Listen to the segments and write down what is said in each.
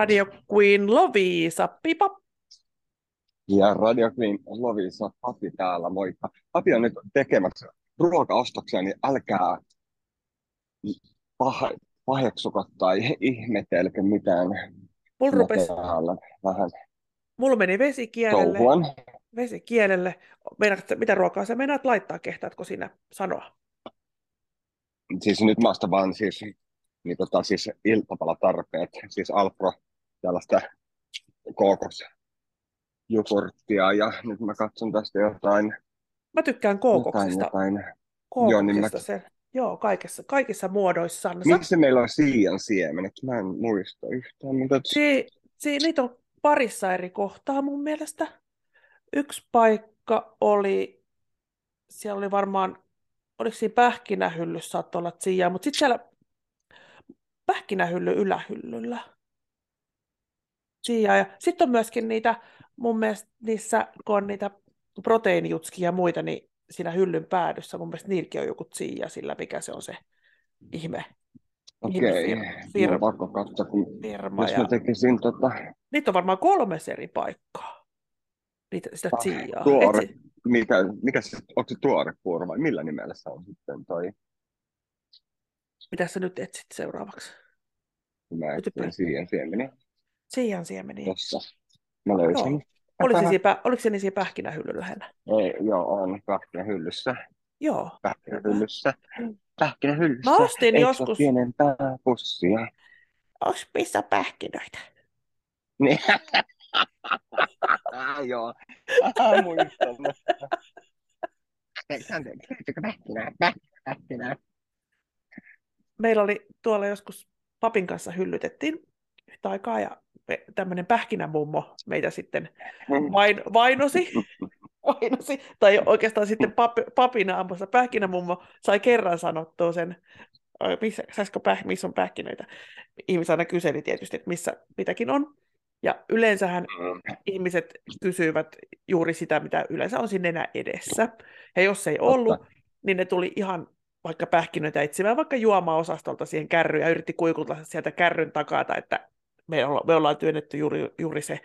Radio Queen Lovisa, pipap. Ja Radio Queen Lovisa Pati täällä, moikka. Pati on nyt tekemässä ruokaostoksia, niin älkää pah- paheksuka tai ihmetelkö mitään. Mulla, Mä rupes, täällä vähän mulla meni vesikielelle. touhuan. Vesikielelle. Meinaatko, mitä ruokaa sä meinaat laittaa, kehtaatko sinä sanoa? Siis nyt mä ostan vaan siis, niin tota, siis iltapalatarpeet, siis Alpro, tällaista kookosjogurttia ja nyt mä katson tästä jotain, Mä tykkään jotain, kookoksesta. jotain. Kookoksesta Joo, niin mä- sen. Joo, kaikessa, kaikissa muodoissaan. Missä meillä on siian siemenet? Mä en muista yhtään, mutta Si, si, niitä on parissa eri kohtaa mun mielestä. Yksi paikka oli, siellä oli varmaan, oliko siinä pähkinähyllyssä saattoi olla sijaa, mutta sitten siellä pähkinähylly ylähyllyllä. Sijaa. Ja sitten on myöskin niitä, mun mielestä niissä, kun on niitä proteiinijutskia ja muita, niin siinä hyllyn päädyssä, mun mielestä niilläkin on joku sija sillä, mikä se on se ihme, okei. Mulla firma. on pakko katsoa, kun firma. jos Ja mä tekisin tota, niitä on varmaan kolme eri paikkaa, niitä, sitä Ah, sijaa. tuore. Etsi, mikä, mikä se, onko se tuore puuro vai millä nimellä se on sitten toi, mitä sä nyt etsit seuraavaksi? mä etsin siian siemeniä Siian siemeniä. tossa. Mä löysin. Joo. Oliko se, siinä, oliko se niin siinä pähkinähyllyn lähellä? Ei, joo, on pähkinähyllyssä. Joo. Pähkinähyllyssä. Mm. Pähkinähyllyssä. Mä ostin Eikö joskus, pienempää pussia? onks missä pähkinöitä? Niin. Joo. Muistan. Meillä oli tuolla joskus papin kanssa hyllytettiin yhtä aikaa ja tämmöinen pähkinämummo meitä sitten vain, vainosi, vainosi, tai oikeastaan sitten pap, papina ampussa pähkinämummo sai kerran sanottua sen, missä, saisiko päh, missä on pähkinöitä. Ihmiset aina kyseli tietysti, että missä mitäkin on. Ja yleensähän ihmiset kysyivät juuri sitä, mitä yleensä on siinä nenä edessä. Ja jos ei ollut, niin ne tuli ihan vaikka pähkinöitä etsimään vaikka juomaosastolta siihen kärryyn ja yritti kuikutella sieltä kärryn takaa, että me, olla, me ollaan työnnetty juuri, juuri se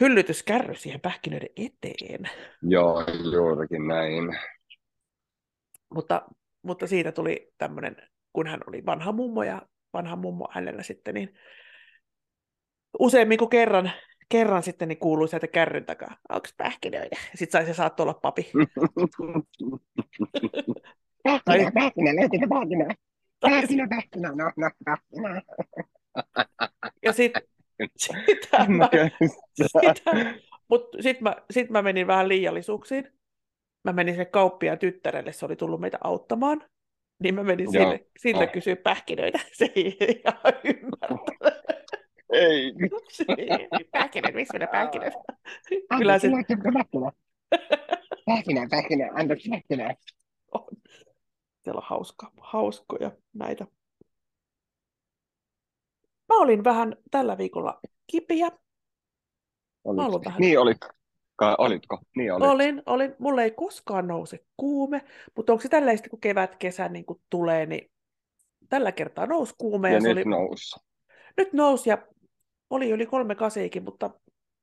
hyllytyskärry siihen pähkinöiden eteen. Joo, juurikin näin. Mutta, mutta siitä tuli tämmöinen, kun hän oli vanha mummo ja vanha mummo hänellä sitten, niin useammin kuin kerran, kerran sitten niin kuului sieltä kärryn takaa, onko pähkinöitä? Sitten sai se saattoi olla papi. Pähkinä, pähkinä, löytyykö pähkinä? Pähkinä, pähkinä, no, no, pähkinä. Ja sitten sitä mä, sitä, mutta sitten mä, sit mä menin vähän liiallisuuksiin. Mä menin se kauppia tyttärelle, se oli tullut meitä auttamaan. Niin mä menin Joo. sille, sille Oh. kysyä pähkinöitä. Se ei ihan ymmärtänyt. Ei. pähkinöitä, missä ne pähkinöt? Kyllä se pähkinä? Pähkinä, anna pähkinä. on. Siellä on hauska, hauskoja näitä. Mä olin vähän tällä viikolla kipiä. Olit. vähän- Niin olit. Kai, olitko? Niin olit. Olin, olin. Mulla ei koskaan nouse kuume, mutta onko se tällaista, kun kevät, kesä niin kun tulee, niin tällä kertaa nousi kuume. Ja, ja se nyt oli, nousi. nyt nousi ja oli yli kolme kasiikin, mutta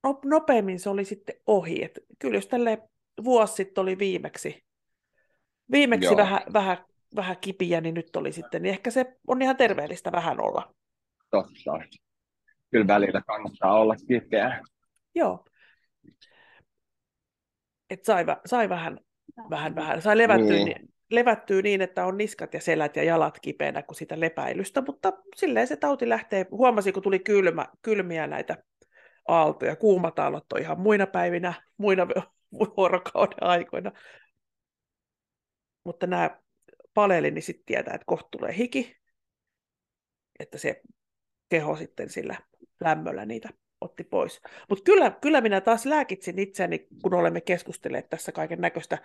no- nopeammin se oli sitten ohi. Et kyllä jos tälle vuosi sitten oli viimeksi, viimeksi Joo. vähän, vähän, vähän kipiä, niin nyt oli sitten, niin ehkä se on ihan terveellistä vähän olla. Totta. Kyllä välillä kannattaa olla kipeä. Joo. Et sai, sai vähän, vähän, vähän, sai levättyä niin. Niin. Niin, levättyä niin, että on niskat ja selät ja jalat kipeänä kuin sitä lepäilystä, mutta silleen se tauti lähtee. Huomasin, kun tuli kylmä, kylmiä näitä aaltoja, kuumat aallot on ihan muina päivinä, muina vuorokauden aikoina. Mutta nämä paleli, niin sitten tietää, että kohta tulee hiki, että se keho sitten sillä lämmöllä niitä otti pois. Mutta kyllä, kyllä minä taas lääkitsin itseäni, kun olemme keskustelleet tässä kaiken näköistä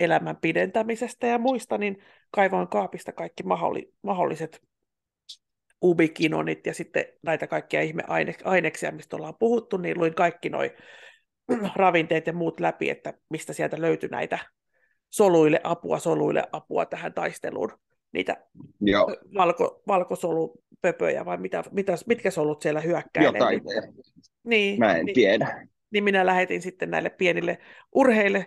elämän pidentämisestä ja muista, niin kaivoin kaapista kaikki mahdolli- mahdolliset ubikinonit ja sitten näitä kaikkia ihmeaineksia, mistä ollaan puhuttu, niin luin kaikki noi ravinteet ja muut läpi, että mistä sieltä löytyi näitä soluille apua, soluille apua tähän taisteluun. Niitä Joo. valko, valkosolu pöpöjä vai mitä, mitä, mitkä solut siellä hyökkäilee. Jotain. Niin, Mä en niin, tiedä. niin minä lähetin sitten näille pienille urheille,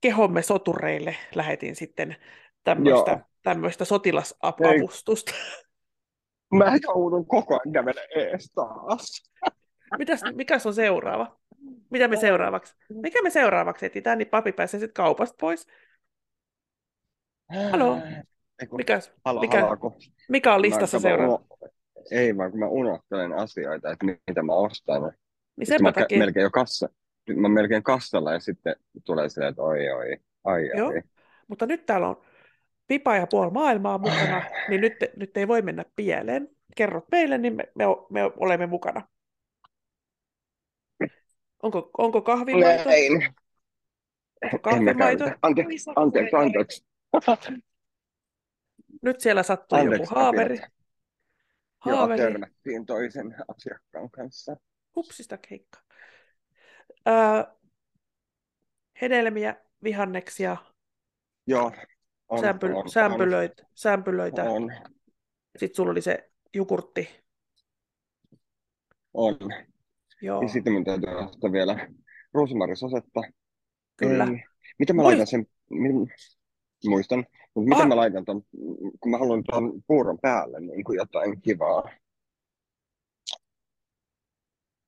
kehomme sotureille, lähetin sitten tämmöistä, tämmöistä sotilasavustusta. Mä joudun koko ajan kävellä ees taas. Mitäs, mikäs on seuraava? Mitä me seuraavaksi? Mikä me seuraavaksi etsitään, niin papi pääsee sitten kaupasta pois. Halo? Eiku, Mikäs, halo, mikä, halo, kun mikä on listassa seuraava? Ei vaan, kun mä unohtelen asioita, että mitä mä ostan. Niin Sitten senpä mä takia, melkein jo kassa. Nyt mä melkein kassalla ja sitten tulee silleen, että oi oi, ai Joo. ai. mutta nyt täällä on pipa ja puoli maailmaa mukana, niin nyt, nyt ei voi mennä pieleen. Kerrot meille, niin me, me, me olemme mukana. Onko, onko kahvimaito? Näin. Onko En mä kahvimaito? käytä. Anteeksi, anteeksi, anteeksi. Nyt siellä sattuu Anteeksi, joku haaveri. Tapio. Joo, törmättiin toisen asiakkaan kanssa. Hupsista keikka. Öö, hedelmiä, vihanneksia, Joo, on, sämpy, on, sämpylöitä, sämpylöitä. on, on, Sitten sulla oli se jogurtti. on. Joo, Ja sitten mun täytyy ostaa vielä ruusumarisosetta. kyllä. Ei. Mitä mä Oi. laitan sen, muistan, mutta mitä Ah. mä laitan ton, kun mä haluan tuon puuron päälle niin kuin jotain kivaa.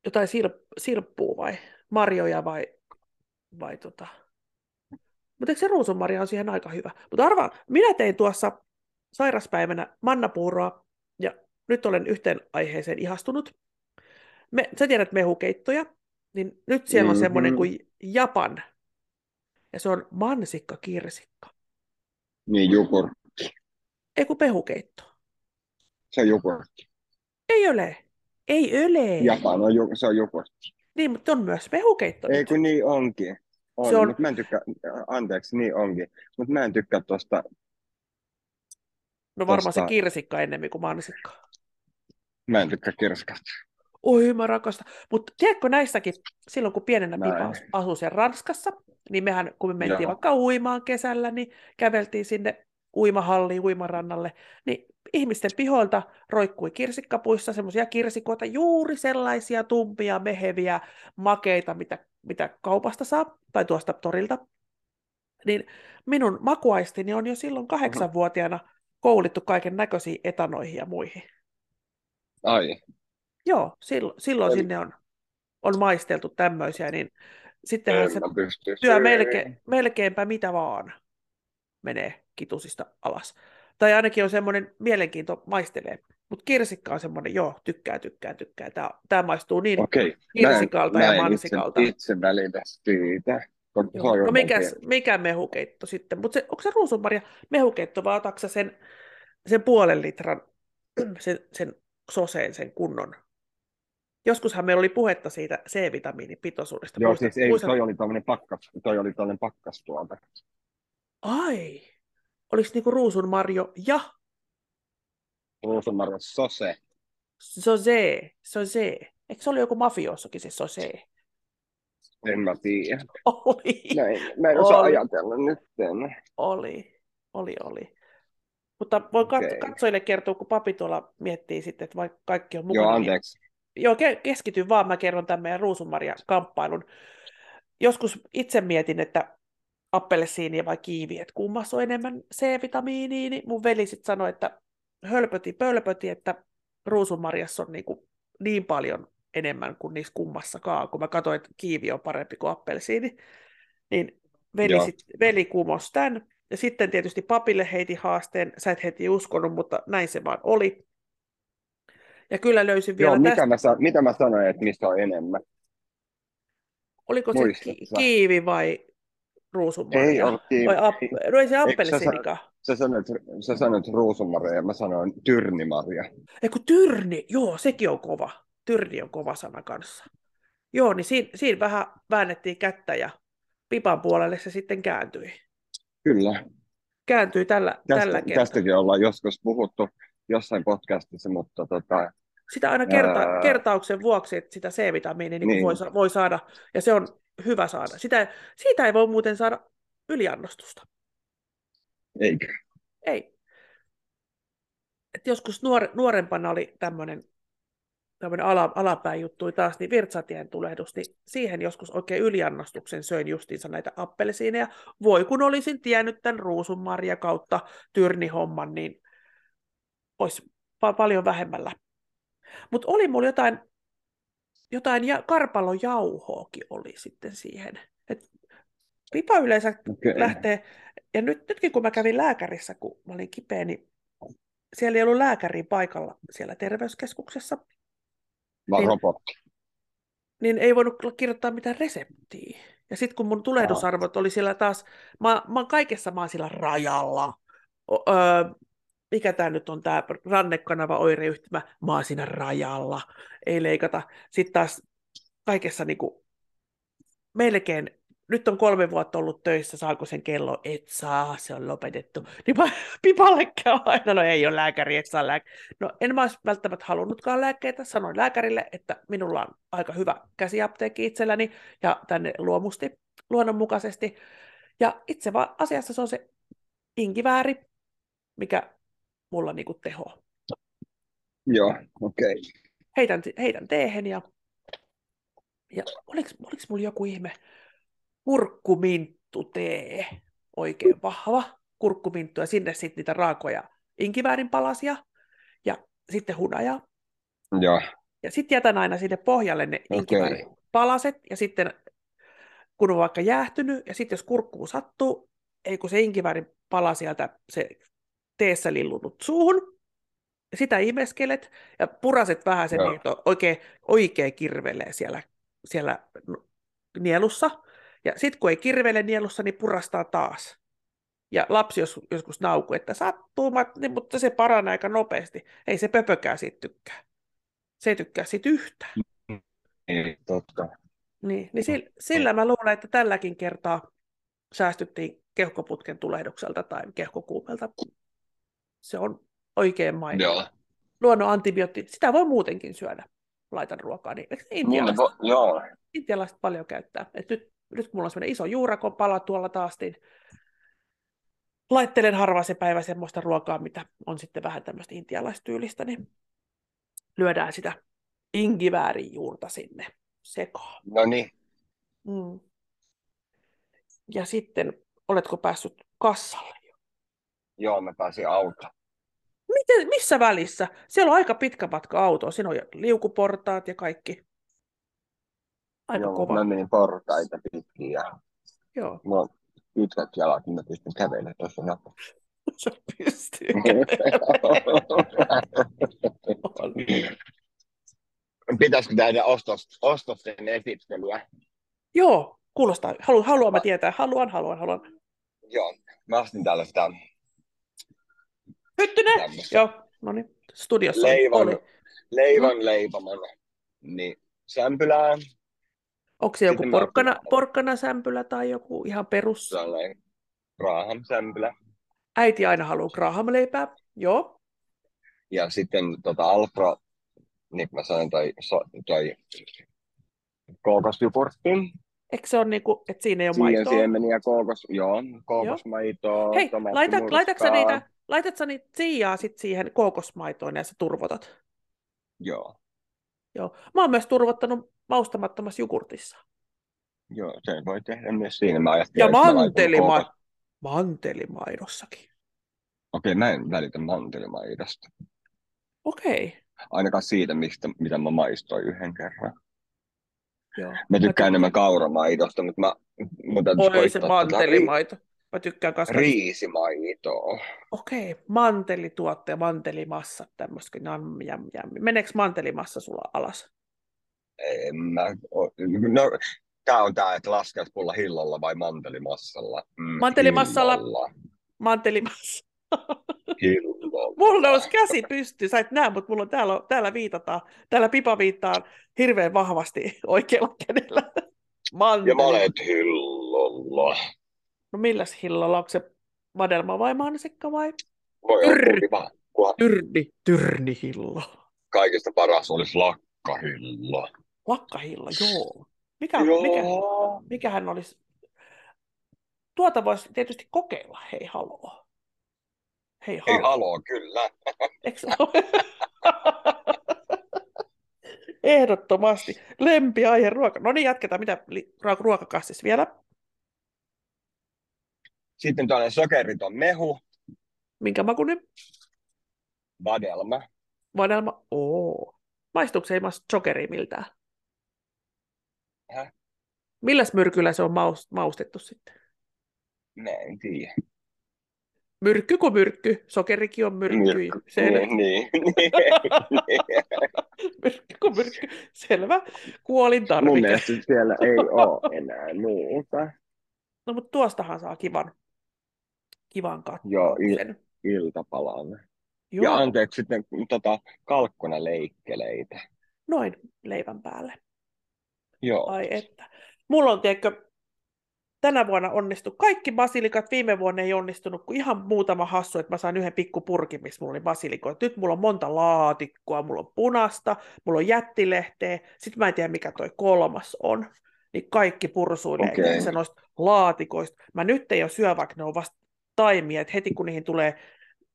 Jotain sil- silppua vai marjoja vai, vai tota. Mutta eikö se ruusunmarja on siihen aika hyvä? Mutta arvaa, minä tein tuossa sairaspäivänä mannapuuroa ja nyt olen yhteen aiheeseen ihastunut. Me, sä tiedät mehukeittoja, niin nyt siellä on Mhm. semmoinen kuin Japan. Ja se on mansikka kirsikka. Niin jukur, Ei kun mehukeitto. se on jukur. Ei ole. Ei ole. Japan on, ju, se on jukur. Niin, mutta on myös mehukeitto. Ei kun niin onkin. On, Se on- mutta mä en tykkää, anteeksi, niin onkin. Mutta mä en tykkää tuosta, No varmaan se tosta- kirsikka ennemmin kuin mansikka. mä en tykkää kirskasta. Oi, mä rakastan. Mutta tiedätkö näissäkin, silloin kun pienenä. Pipa as- asui siellä Ranskassa, niin mehän, kun me mentiin Joo. vaikka uimaan kesällä, niin käveltiin sinne uimahalliin, uimarannalle, niin ihmisten pihoilta roikkui kirsikkapuissa semmoisia kirsikoita, juuri sellaisia tumpia, meheviä, makeita, mitä, mitä kaupasta saa, tai tuosta torilta. Niin minun makuaistini on jo silloin kahdeksanvuotiaana koulittu kaiken näköisiin etanoihin ja muihin. Ai, Joo, silloin, silloin Eli- sinne on, on maisteltu tämmöisiä, niin sittenhän en se työ syömään. melke, melkeinpä mitä vaan menee kitusista alas. Tai ainakin on semmoinen mielenkiinto maistelee. Mutta kirsikka on semmoinen, joo, tykkää, tykkää, tykkää. Tämä, tämä maistuu niin Okei, kirsikalta mä ja en mansikalta. Itse, itse välitä siitä. on No jo mikä, melkein- mikä mehukeitto sitten? Mutta onko se ruusunmarja mehukeitto vai otatko sen, sen puolen litran, sen, sen soseen, sen kunnon? Joskushan meillä oli puhetta siitä C-vitamiinipitoisuudesta. Joo, Muistat- siis ei, muistat- toi oli tämmöinen pakkas, toi oli tämmöinen pakkastuote. Ai, oliko niinku ruusunmarjo ja Ruusunmarja sose. sose, sose. Eikö se oli joku mafiossakin se sose? En mä tiedä. Oli, Näin, mä en osaa Oli. ajatella nyt. En. oli, oli, oli. Mutta voin Okei. katsojille kertoa, kun papi tuolla miettii sitten, että vaikka kaikki on mukana. Joo, niin- anteeksi. Joo, ke- keskityn vaan, mä kerron tämän meidän ruusunmarja-kamppailun. Joskus itse mietin, että appelsiini vai kiivi, että kummassa on enemmän C-vitamiinia, niin mun veli sitten sanoi, että hölpöti pölpöti, että ruusunmarjassa on niin, kuin niin paljon enemmän kuin niissä kummassakaan, kun mä katsoin, että kiivi on parempi kuin appelsiini, niin veli, sit, veli kumosi tämän, ja sitten tietysti papille heiti haasteen, sä et heti uskonut, mutta näin se vaan oli. Ja kyllä löysin vielä Joo, tästä. mitä mä, sa- mitä mä sanoin, että mistä on enemmän? Oliko se ki- kiivi vai ruusunmarja? Ei ollut kiivi. Vai app- no ei se Eikö sä. Sä sanoit, sä sanoit ruusunmarja ja mä sanoin tyrnimarja. Ei kun tyrni, joo, sekin on kova. Tyrni on kova sana kanssa. Joo, niin siinä, siinä vähän väännettiin kättä ja pipan puolelle se sitten kääntyi. Kyllä. Kääntyi tällä, tällä Tästä, kertaa. tästäkin ollaan joskus puhuttu jossain podcastissa, mutta tota, Sitä aina kerta, Ää. kertauksen vuoksi, että sitä C-vitamiinia niin Niin. voi, voi saada, ja se on hyvä saada. Sitä, siitä ei voi muuten saada yliannostusta. eikö? Ei. että joskus nuore, nuorempana oli tämmöinen tämmöinen ala, alapäin juttu taas, niin virtsatien tulehdus, niin siihen joskus oikein yliannostuksen söin justiinsa näitä appelsiineja. Voi kun olisin tiennyt tämän ruusunmarja kautta tyrnihomman, niin olisi pa- paljon vähemmällä. Mutta oli mulla jotain, jotain ja, karpalojauhoakin oli sitten siihen. Et pipa yleensä okay. lähtee, ja nyt, nytkin kun mä kävin lääkärissä, kun mä olin kipeä, niin siellä ei ollut lääkäriä paikalla siellä terveyskeskuksessa. Vaan niin, robotti. Niin ei voinut kirjoittaa mitään reseptiä. Ja sitten kun mun tulehdusarvot oli siellä taas, mä, mä oon kaikessa mä oon siellä rajalla. O, öö, mikä tämä nyt on tämä rannekanava oireyhtymä, mä oon siinä rajalla, ei leikata. Sitten taas kaikessa niinku, melkein nyt on kolme vuotta ollut töissä, saako sen kello, et saa, se on lopetettu. Niin mä pipallekään aina, no ei ole lääkäri, et saa lääkäri. No en mä olisi välttämättä halunnutkaan lääkkeitä, sanoin lääkärille, että minulla on aika hyvä käsiapteekki itselläni ja tänne luomusti, luonnonmukaisesti. Ja itse vaan asiassa se on se inkivääri, mikä mulla niinku teho. Joo, okei. Okay. Heitän, heitän teehen ja, ja oliko, oliko mulla joku ihme, kurkkuminttu tee, oikein vahva kurkkuminttu, ja sinne sitten niitä raakoja inkiväärin palasia, ja sitten hunajaa. Joo. Ja sitten jätän aina sinne pohjalle ne okay. palaset, ja sitten kun on vaikka jäähtynyt, ja sitten jos kurkkuun sattuu, ei kun se inkiväärin pala sieltä se teessä lillunut suuhun, sitä imeskelet, ja puraset vähän sen, niin oikein, oikein kirvelee siellä, siellä nielussa, ja sitten kun ei kirvele nielussa, niin purastaa taas. Ja lapsi jos, joskus naukuu, että sattuu, niin, mutta se paranee aika nopeasti. Ei se pöpökää siitä tykkää. Se ei tykkää siitä yhtään. Ei, totta. Niin, niin sillä, sillä mä luulen, että tälläkin kertaa säästyttiin keuhkoputken tulehdukselta tai keuhkokuumelta. Se on oikein mainio. Joo. Luonnon antibiootti, sitä voi muutenkin syödä. Laitan ruokaa. Niin, intialaiset, niin, vo, joo. intialaiset paljon käyttää. Et nyt nyt kun mulla on semmoinen iso juurakon pala tuolla taas, niin laittelen harva se päivä semmoista ruokaa, mitä on sitten vähän tämmöistä intialaistyylistä, niin lyödään sitä inkiväärin juurta sinne sekaan. No niin. Mm. Ja sitten, oletko päässyt kassalle jo? Joo, mä pääsin auto. Miten, missä välissä? Siellä on aika pitkä matka autoa. Siinä on liukuportaat ja kaikki. Aika Joo, kova. mä menin portaita pitkin ja Joo. on pitkät jalat, niin mä pystyn kävelemään tuossa helposti. Se pystyy kävelemään. Pitäisikö tehdä ostos, ostosten esittelyä? Joo, kuulostaa. Halu, haluan mä tietää. Haluan, haluan, haluan. Joo, mä astin tällaista... Hyttynen! Tämmöstä. Joo, no niin. Studiossa leivon, oli. Leivon leipoman. Niin, sämpylää, Onko se joku porkkana, porkkana sämpylä tai joku ihan perus? Sellainen graham sämpylä. Äiti aina haluaa graham leipää, joo. Ja sitten tota Alfra, niin kuin mä sanoin, toi, so, toi kookosjupurtti. Eikö se ole niin kuin, että siinä ei ole maitoa? siemeniä, kookos, joo, kookosmaitoa, Hei, laita, laitatko niitä, laitatko niitä siijaa sit siihen kookosmaitoon ja sä turvotat? Joo. Joo. Mä oon myös turvottanut maustamattomassa jogurtissa. Joo, sen voi tehdä myös siinä. Mä ja mantelima- mantelimaidossakin. Okei, mä en välitä mantelimaidosta. Okei. Ainakaan siitä, mistä, mitä mä maistoin yhden kerran. Joo. Mä tykkään mä enemmän kauramaidosta, mutta mä, Oi se mantelimaito. Mä tykkään kasvaa. Riisimaitoa. Okei, mantelituotte, mantelimassat, tämmöistä. Jam, jam, jam. Meneekö mantelimassa sulla alas? En mä, no, tää on tää, että laskeeko mulla hillolla vai mantelimassalla? Mm, mantelimassalla. Hillolla. Mantelimassa. Hillolla. Mulla olisi käsi pysty, sä et näe, mutta mulla on täällä, täällä viitataan, täällä pipa viittaa hirveän vahvasti oikealla kädellä. Manteli. Ja monet hillolla. No milläs hillolla? Onko se vadelma vai mansikka vai? Voi Tyrni. Kunhan... Tyrni, tyrnihillo. Kaikista paras olisi lakkahillo. Lakkahillo, joo. Mikä, joo. Mikä, mikähän olisi... Tuota voisi tietysti kokeilla, hei haloo. Hei, Ei haloo. haloo, kyllä. Eikö? Ehdottomasti. Lempiaihe ruoka. No niin, jatketaan. Mitä ruokakassissa vielä? Sitten tuollainen sokeriton mehu, Minkä makuinen? vadelma. Vanelma. Oo. Maistuuko se ei sokeria miltään? Häh? Milläs myrkyllä se on maus- maustettu sitten? Mä en tiedä. Myrkky kuin myrkky. Sokerikin on myrkky. Myrkky. Selvä. Niin, niin, niin. myrkky kuin myrkky. Selvä. Kuolin Mun tarvike. mielestä siellä ei ole enää muuta. No mutta tuostahan saa kivan, kivan Joo, il- iltapalan. Joo, Ja anteeksi sitten tota, kalkkunaleikeleitä. noin leivän päälle. Joo. Ai että. Mulla on, tiedätkö, tänä vuonna onnistu kaikki basilikat. Viime vuonna ei onnistunut kuin ihan muutama hassu, että mä sain yhden pikku purkin, missä mulla oli basilikoita. Nyt mulla on monta laatikkoa, mulla on punasta, mulla on jättilehteä, sitten mä en tiedä mikä toi kolmas on. Niin kaikki pursuilee okay. noista laatikoista. Mä nyt ei ole syö, vaikka ne on vasta taimia, että heti kun niihin tulee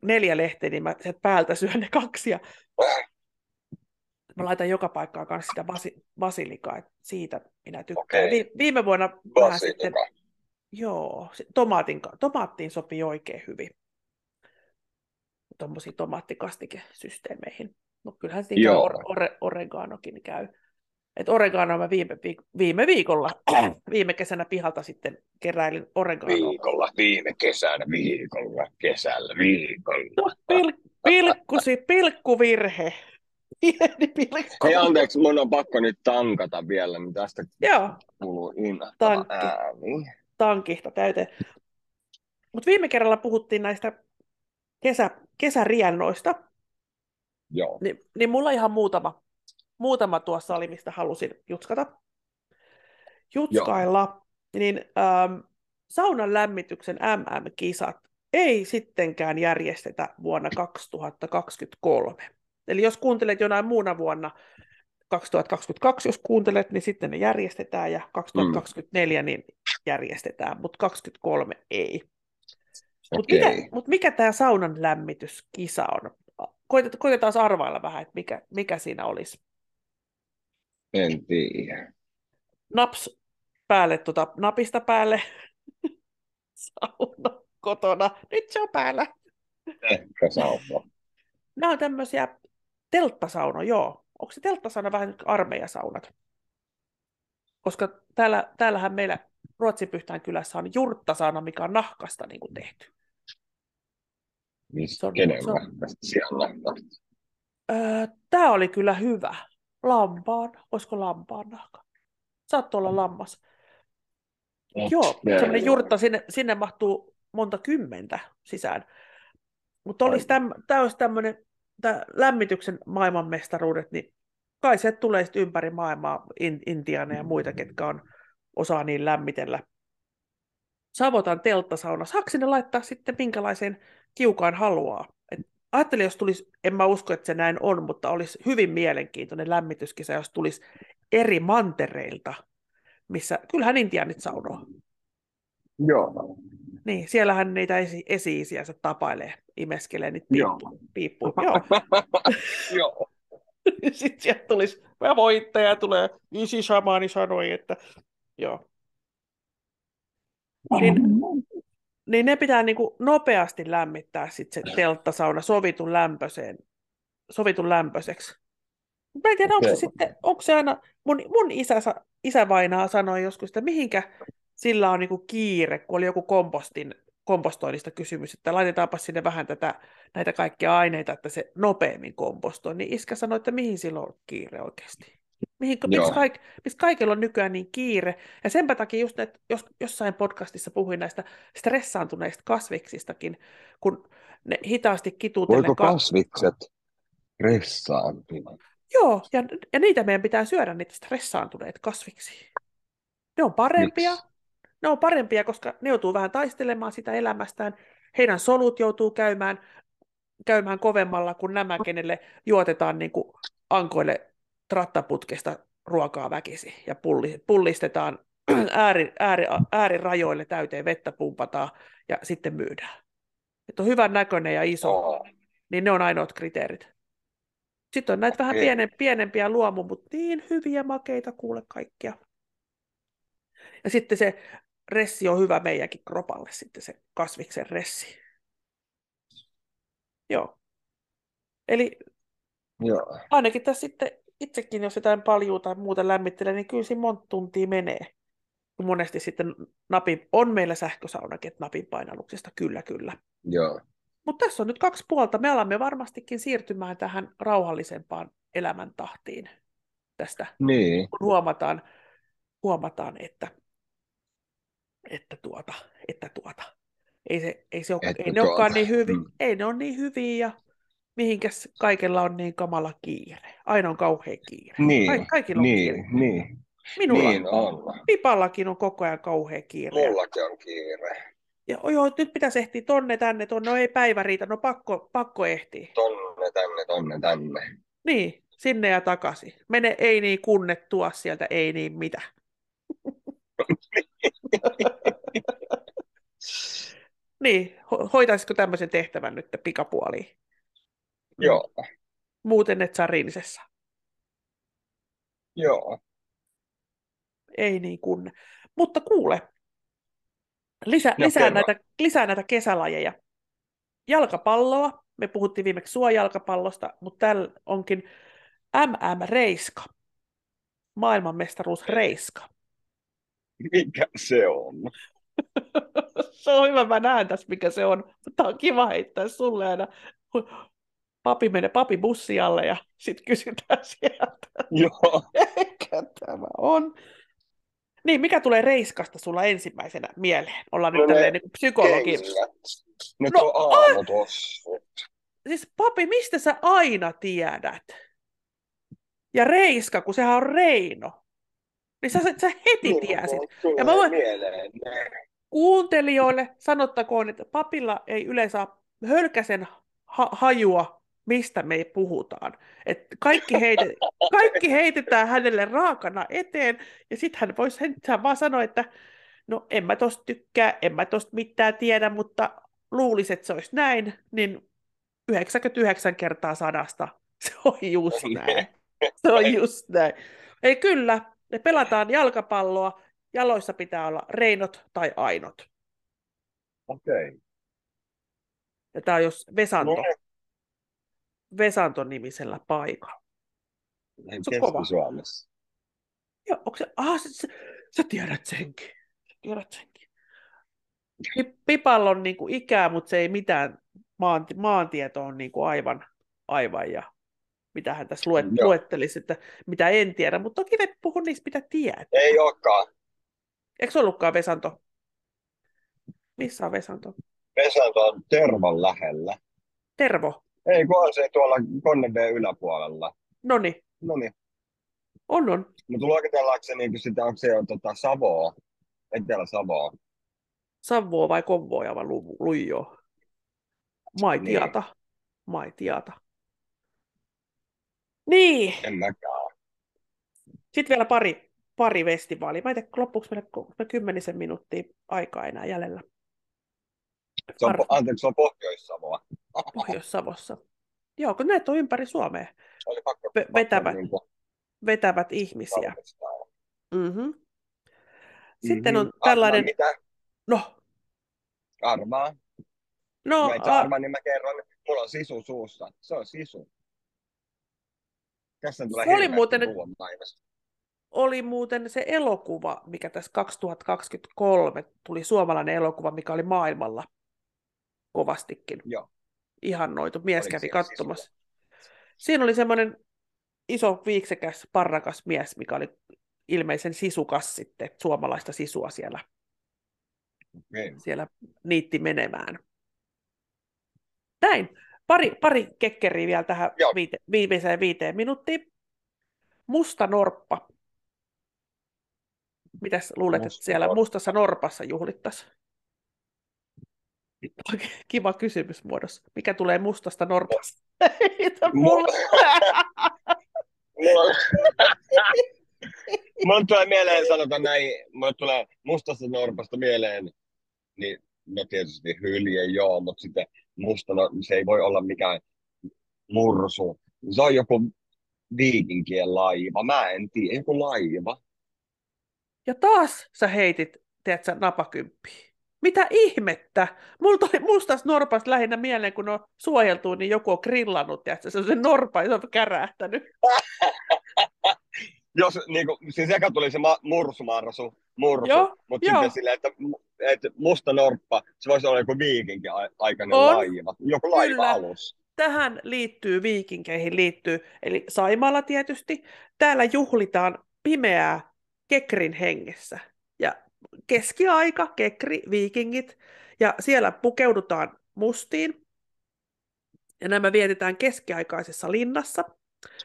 neljä lehteä, niin mä päältä syön ne kaksi. Ja mä laitan joka paikkaan kanssa sitä basi- basilikaa, että siitä minä tykkään. Okei. Vi- viime vuonna vähän sitten, joo, tomaatin, tomaattiin sopii oikein hyvin. Tuommoisiin tomaattikastikesysteemeihin. No kyllähän siinä or, ore, oreganokin käy. Et oregano mä viime, viik- viime viikolla, viime kesänä pihalta sitten keräilin oreganoa. Viikolla, viime kesänä, viikolla, kesällä, viikolla. No, pil, pilkkusi, pilkkuvirhe. Pieni pilkku. Hei anteeksi, mun on pakko nyt tankata vielä, niin tästä Joo, kuuluu innoittava Tankki. ääni. tankista täyteen. Mutta viime kerralla puhuttiin näistä kesä, kesäriennoista, Joo. niin, niin mulla ihan muutama, muutama tuossa oli, mistä halusin jutskata. Jutskailla, niin ähm, saunan lämmityksen MM-kisat ei sittenkään järjestetä vuonna 2023. Eli jos kuuntelet jonain muuna vuonna 2022, jos kuuntelet, niin sitten ne järjestetään, ja 2024 niin järjestetään, mutta 2023 ei. Mutta mikä, mut mikä tämä saunan lämmityskisa on? Koitetaan, koitetaan arvailla vähän, että mikä, mikä siinä olisi. En tiedä. Naps päälle, tota, napista päälle, sauna kotona, nyt se on päällä. Ehkä sauna. Nämä on tämmöisiä telttasauna, joo. Onko se telttasauna vähän armeijasaunat? Koska täällä, täällähän meillä Ruotsin Pyhtään kylässä on jurttasauna, mikä on nahkasta niin kuin tehty. Missä Se on- kenen on- nahkasta siellä nahkasta? Öö, Tämä oli kyllä hyvä. Lampaan. Olisiko lampaan nahka? Saattoi olla lammas. Joo, semmoinen jurtta, sinne, sinne mahtuu monta kymmentä sisään. Mutta olisi täm, tämä olisi tämmöinen lämmityksen maailmanmestaruudet, niin kai se tulee sitten ympäri maailmaa, in, Intiana ja muita, ketkä on, osaa niin lämmitellä. Savotan telttasauna. Saako sinne laittaa sitten minkälaisen kiukaan haluaa? Ajattelin, jos tulisi, en mä usko, että se näin on, mutta olisi hyvin mielenkiintoinen lämmityskisa, jos tulisi eri mantereilta, missä, kyllähän intiaanit saunoo. Joo. Niin, siellähän niitä esi- esi-isiänsä tapailee, imeskelee niitä piippuja. Joo. Joo. Sitten sieltä tulisi ja voittaja tulee, isi shamaani sanoi, että joo. Niin, niin ne pitää niin kuin nopeasti lämmittää sit se telttasauna sovitun lämpöiseen, sovitun lämpöiseksi. Mä en tiedä, onko se sitten, onko se aina, mun, mun isä, isävainaa sanoi joskus, että mihinkä sillä on niin kuin kiire, kun oli joku kompostin, kompostoinnista kysymys, että laitetaanpa sinne vähän tätä, näitä kaikkia aineita, että se nopeammin kompostoi, niin iskä sanoi, että mihin sillä on kiire oikeasti. Mihin, miksi, kaik, miksi kaikilla on nykyään niin kiire? Ja senpä takia just, että jos, jossain podcastissa puhuin näistä stressaantuneista kasviksistakin, kun ne hitaasti kituutellen... Voiko kasvikset stressaantua? Joo, ja, ja niitä meidän pitää syödä, niitä stressaantuneita kasviksi. Ne on parempia, Miksi? ne on parempia, koska ne joutuu vähän taistelemaan sitä elämästään. Heidän solut joutuu käymään, käymään kovemmalla kuin nämä, kenelle juotetaan niin kuin ankoille trattaputkesta ruokaa väkisi ja pulli, pullistetaan ääri, ääri, äärirajoille täyteen vettä pumpataan ja sitten myydään. että on hyvän näköinen ja iso, Oh, niin ne on ainoat kriteerit. Sitten on näitä vähän Okei. pienen, pienempiä luomu, mutta niin hyviä makeita kuule kaikkia. Ja sitten se ressi on hyvä meidänkin kropalle, sitten se kasviksen ressi. Joo. Eli joo. ainakin tässä sitten itsekin, jos jotain paljuu tai muuta lämmittelee, niin kyllä siinä monta tuntia menee. Monesti sitten napin, on meillä sähkösaunakin, että napin painalluksesta, kyllä, kyllä. Joo. Mutta tässä on nyt kaksi puolta. Me alamme varmastikin siirtymään tähän rauhallisempaan elämäntahtiin tästä, Niin. kun huomataan, huomataan että, että, tuota, että tuota, ei, se, ei, se ole, Että ei ne olekaan tuota, niin hyviä, mm. ei ne ole niin hyviä ja mihinkäs kaikella on niin kamala kiire. Aina on kauhea kiire. Niin, Kaik- kaikilla on kiire. niin, niin, Minulla niin on. Pipallakin on koko ajan kauhea kiire. Mullakin on kiire. Ja joo, nyt pitäisi ehtiä tonne tänne, tonne, no ei päivä riitä, no pakko, pakko ehtiä. Tonne, tänne, tonne, tänne. Niin, sinne ja takaisin. Mene ei niin kunne, tuo sieltä ei niin mitä. niin, ho- hoitaisiko tämmöisen tehtävän nyt pikapuoliin? Joo, Muuten et saa rinsessä. joo. Ei niin kunne. Mutta kuule, lisä, No, lisää, näitä, lisää näitä kesälajeja. Jalkapalloa, me puhuttiin viimeksi suojalkapallosta, mutta täällä onkin MM-reiska, maailmanmestaruusreiska. Mikä se on? se on hyvä, mä näen tässä, mikä se on. Mutta on kiva heittää sulle aina. Papi menee papi bussi alle ja sitten kysytään sieltä, Joo. mikä tämä on. Niin, mikä tulee Reiskasta sulla ensimmäisenä mieleen? Ollaan No nyt tälleen niin psykologi. Ne No, tuo aamutossut. Siis papi, mistä sä aina tiedät? Ja Reiska, kun sehän on Reino. Niin sä, sä heti Niin, tiesit. Ja mä voin- mieleen. Kuuntelijoille sanottakoon, että papilla ei yleensä hölkäsen ha- hajua, mistä me puhutaan. Et kaikki, heite- kaikki heitetään hänelle raakana eteen, ja sitten hän voisi hän vaan sanoa, että no en mä tosta tykkää, en mä tosta mitään tiedä, mutta luulisi, että se olisi näin, niin 99 kertaa sadasta se on just näin. Se on just näin. Ei kyllä, me pelataan jalkapalloa, jaloissa pitää olla reinot tai ainot. Okei. Okay. Ja tämä on jos Vesanto, No, Vesanto-nimisellä paikalla. ei Se on kova. Keski-Suomessa. Joo, onko se, ah, sä, sä, sä tiedät senkin. Sä tiedät senkin. Pi- Pipalla on niinku ikää, mutta se ei mitään, maanti, maantieto on niinku aivan, aivan ja mitä hän tässä luet, Joo. luettelisi, että mitä en tiedä, mutta toki me puhun niistä, mitä tiedät. Ei olekaan. Eikö se ollutkaan Vesanto? Missä on Vesanto? Vesanto on Tervon lähellä. Tervo. Ei, kun on se tuolla Konneveen yläpuolella. No niin. on on. Mutta luokitellaanko se niin sitä, onko se jo tota Savoa? Etelä-Savoa? Savvoa vai Konvoja vai Lu- Luijoa? Maitiata. Niin. Maitiata. Niin, En mäkään. sitten vielä pari, pari festivaalia. Mä en tiedä, loppuuko meillä kymmenisen minuuttia aikaa enää jäljellä Se on, Ar- anteeksi, se on Pohjois-Savoa. Pohjois-Savossa. Joo, kun näitä on ympäri Suomea Oli pakko, pakko vetävät, niin kuin vetävät ihmisiä. Mm-hmm. Sitten Mhm. on tällainen, Arvaa mitä? no, Arvaa. no, Mä et a, arvaa, niin mä kerron. Mulla on sisu suussa. Se on sisu. Tässä tulee oli muuten- oli muuten se elokuva, mikä tässä 2023 tuli suomalainen elokuva, mikä oli maailmalla kovastikin Joo. ihannoitu. Mies Oliko kävi siellä katsomassa. Siinä oli semmoinen iso viiksekäs, parrakas mies, mikä oli ilmeisen sisukas sitten, suomalaista sisua siellä, Okei. siellä niitti menemään. Näin. Pari, pari kekkeriä vielä tähän Joo. viite, viimeiseen viiteen minuuttiin. Musta norppa. Mitäs luulet, Musta että siellä norppa. mustassa norpassa juhlittaisiin? Kiva kysymys muodossa. Mikä tulee mustasta norpasta? Heitä Mu- mulle. Mulla, mulla tulee mieleen, sanotaan näin, mulle tulee mustasta norpasta mieleen, niin no tietysti hylje joo, mutta sitten musta no, se ei voi olla mikään mursu. Se on joku viikinkien laiva. Mä en tiedä, joku laiva. Ja taas sä heitit, tiedätkö, napakymppiä. Mitä ihmettä? Mulla tuli mustas norpasta lähinnä mieleen, kun on suojeltu, niin joku on grillannut, tiedätkö, se on se norpa, ja se on kärähtänyt. Jos, niin kuin, siis eka tuli se ma- mursumarsu, mursu, Joo, mutta sitten silleen, että, että musta norppa, se voisi olla joku viikinkin aikainen On. laiva, joku laiva Kyllä. alus. Tähän liittyy, viikinkeihin liittyy, eli Saimaalla tietysti, täällä juhlitaan pimeää Kekrin hengessä. Keskiaika, Kekri, viikingit, ja siellä pukeudutaan mustiin, ja nämä vietetään keskiaikaisessa linnassa.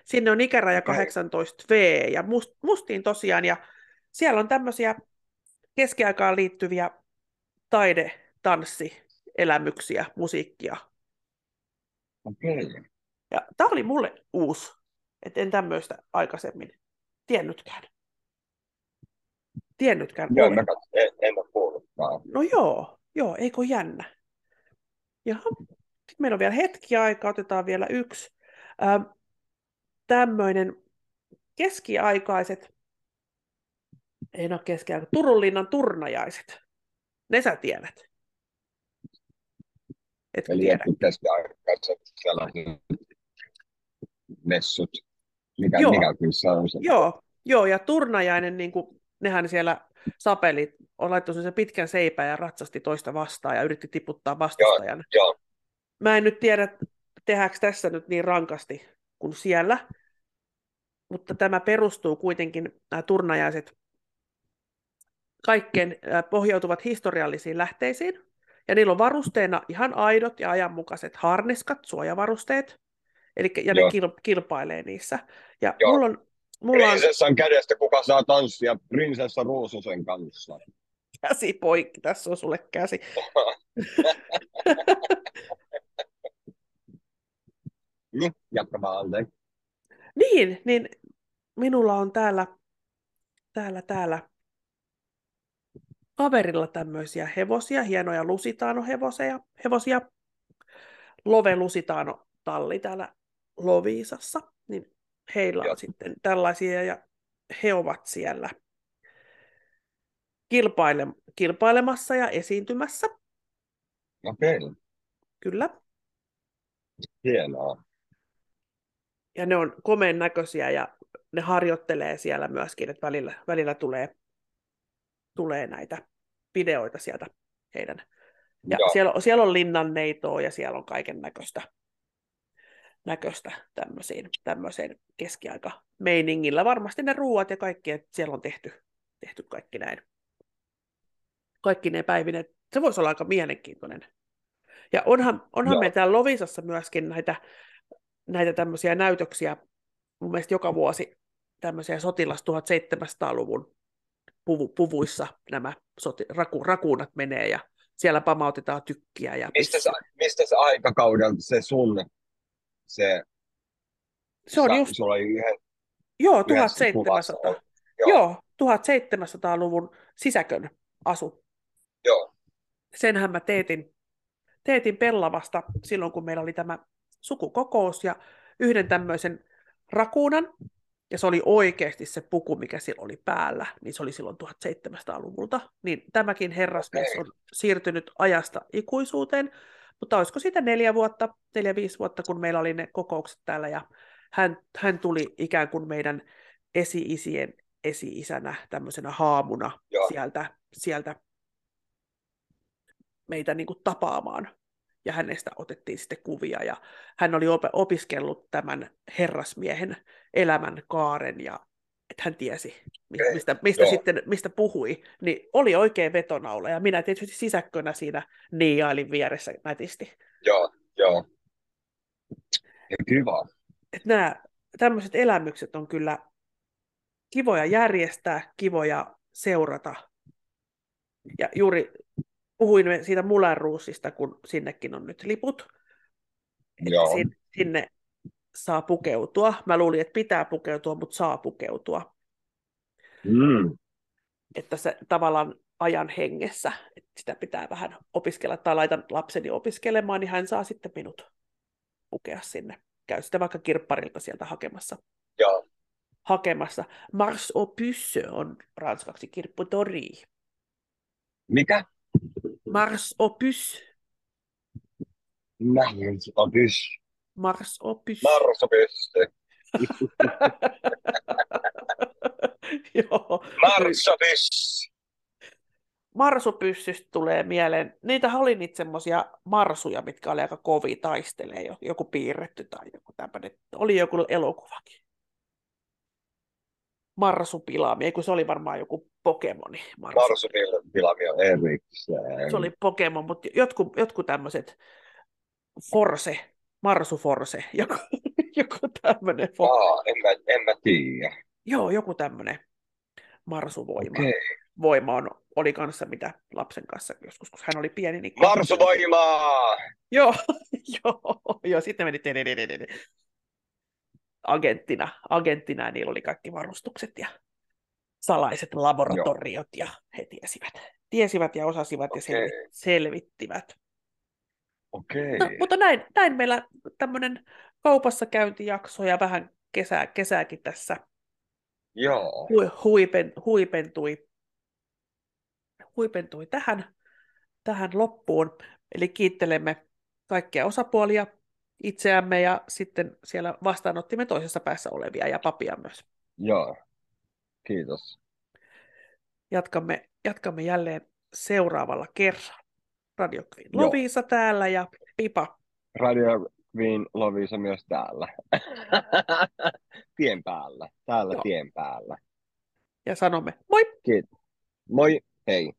Sinne on ikäraja Okei. 18V, ja must, mustiin tosiaan, ja siellä on tämmöisiä keskiaikaan liittyviä taide, tanssi, elämyksiä, musiikkia, Okei. Ja tämä oli mulle uusi, että en tämmöistä aikaisemmin tiennytkään. Tiennytkään. Joo, mä katson, en, en ole kuullutkaan. No joo, joo, eikö jännä? Ja sitten meillä on vielä hetki aikaa, otetaan vielä yksi. Ähm, tämmöinen keskiaikaiset, ei ole keskiaika, Turun linnan turnajaiset. Ne sä tiedät. Etkö Eli tiedä? keskiaikaiset sellaiset messut. Mikä, Joo. mikä kyllä se on se? Joo, joo, ja turnajainen, niin kuin, nehän siellä sapelit, on laittanut sen pitkän seipään ja ratsasti toista vastaan ja yritti tiputtaa vastustajan. Joo, Mä en nyt tiedä, tehdäänkö tässä nyt niin rankasti kuin siellä, mutta tämä perustuu kuitenkin, nämä turnajaiset, kaikkeen pohjautuvat historiallisiin lähteisiin, ja niillä on varusteena ihan aidot ja ajanmukaiset harniskat, suojavarusteet, eli, ja ne Joo. kil, kilpailee niissä. Ja Joo. mulla on, mulla on Prinsessan kädestä kuka saa tanssia prinsessa Ruususen kanssa. käsi poikki, tässä on sulle käsi. Niin, jatka vaan anteeksi. Niin, niin minulla on täällä, täällä, täällä kaverilla tämmöisiä hevosia, hienoja Lusitaano-hevosia, hevosia. Love Lusitaano talli täällä Loviisassa, niin heillä on sitten tällaisia ja he ovat siellä kilpaile, kilpailemassa ja esiintymässä, Okei, kyllä. hienoa. Ja ne on komeen näköisiä ja ne harjoittelee siellä myöskin, että välillä, välillä tulee, tulee näitä videoita sieltä heidän. Ja Joo. siellä, on- siellä on linnanneitoa ja siellä on kaiken näköistä, näköistä tämmöisiin, tämmöiseen keskiaika-meiningillä. Varmasti ne ruuat ja kaikki, että siellä on tehty, tehty kaikki näin. Kaikki ne päivineen. Se voisi olla aika mielenkiintoinen. Ja onhan, onhan meillä täällä Lovisassa myöskin näitä, näitä tämmöisiä näytöksiä, mun mielestä joka vuosi tämmöisiä sotilas 1700-luvun puvu, puvuissa nämä soti, raku, rakuunat menee ja siellä pamautetaan tykkiä. Ja Mistä se, mistä se aikakaudelta se sun, se, se on just, sulla oli yhden, joo, yhdessä kuvassa 1700. on. Joo, Joo, 1700-luvun sisäkön asu. joo, Senhän mä teetin, teetin Pellavasta silloin, kun meillä oli tämä sukukokous ja yhden tämmöisen rakuunan, ja se oli oikeasti se puku, mikä sillä oli päällä, niin se oli silloin 1700-luvulta. Niin tämäkin herrasmies on siirtynyt ajasta ikuisuuteen, mutta olisiko siitä neljä vuotta, neljä, viisi vuotta, kun meillä oli ne kokoukset täällä, ja hän, hän tuli ikään kuin meidän esi-isien esi-isänä, tämmöisenä haamuna Joo. sieltä, sieltä meitä niin kuin tapaamaan. Ja hänestä otettiin sitten kuvia, ja hän oli op- opiskellut tämän herrasmiehen elämän kaaren, ja että hän tiesi, mistä, mistä, joo. sitten, mistä puhui, niin oli oikein vetonaula, ja minä tietysti sisäkkönä siinä niiailin vieressä nätisti. joo, joo. Ja kiva. Että nämä tämmöiset elämykset on kyllä kivoja järjestää, kivoja seurata. Ja juuri puhuin siitä Mulanruusista, kun sinnekin on nyt liput. Joo. sin- sinne saa pukeutua. Mä luulin, että pitää pukeutua, mutta saa pukeutua. Mm. Että se tavallaan ajan hengessä. Et sitä pitää vähän opiskella tai laitan lapseni opiskelemaan, niin hän saa sitten minut pukea sinne. Käy sitten vaikka kirpparilta sieltä hakemassa. Joo. hakemassa. Mars au puce on ranskaksi kirpputori. Mikä? Mars au puce. Mars au puce. Mars on pyssy. Joo. Mars on pyssy. marsupyssystä tulee mieleen, niitä oli niitä semmoisia marsuja, mitkä oli aika kovia taistelee, joku piirretty tai joku tämmöinen, oli joku elokuvakin. Marsupilami, ei kun se oli varmaan joku Pokemoni. Marsu. Marsupilami on erikseen. Se oli Pokemon, mutta jotkut, jotkut tämmöiset Forse, Marsu Forse, joku, joku tämmöinen. Aa, en mä, en mä tiedä. Joo, joku tämmöinen marsuvoima. Okei. Voima on, oli kanssa mitä lapsen kanssa joskus, kun hän oli pieni. Niin Marsuvoimaa! Joo, joo, joo, sitten meni agenttina, agenttina ja niillä oli kaikki varustukset ja salaiset laboratoriot ja he tiesivät, tiesivät ja osasivat ja Okei. selvi, selvittivät. Okei. No, mutta näin, näin meillä tämmöinen kaupassa käyntijakso ja vähän kesää, kesääkin tässä Joo. hui, huipen, huipentui, huipentui tähän, tähän loppuun. Eli kiittelemme kaikkia osapuolia, itseämme ja sitten siellä vastaanottimme toisessa päässä olevia ja papia myös. Joo. Kiitos. Jatkamme, jatkamme jälleen seuraavalla kerralla. Radio Queen Joo. Lovisa täällä ja Pipa. Radio Queen Lovisa myös täällä. tien päällä. Täällä Joo. tien päällä. Ja sanomme moi! Kiitos. Moi. Hei.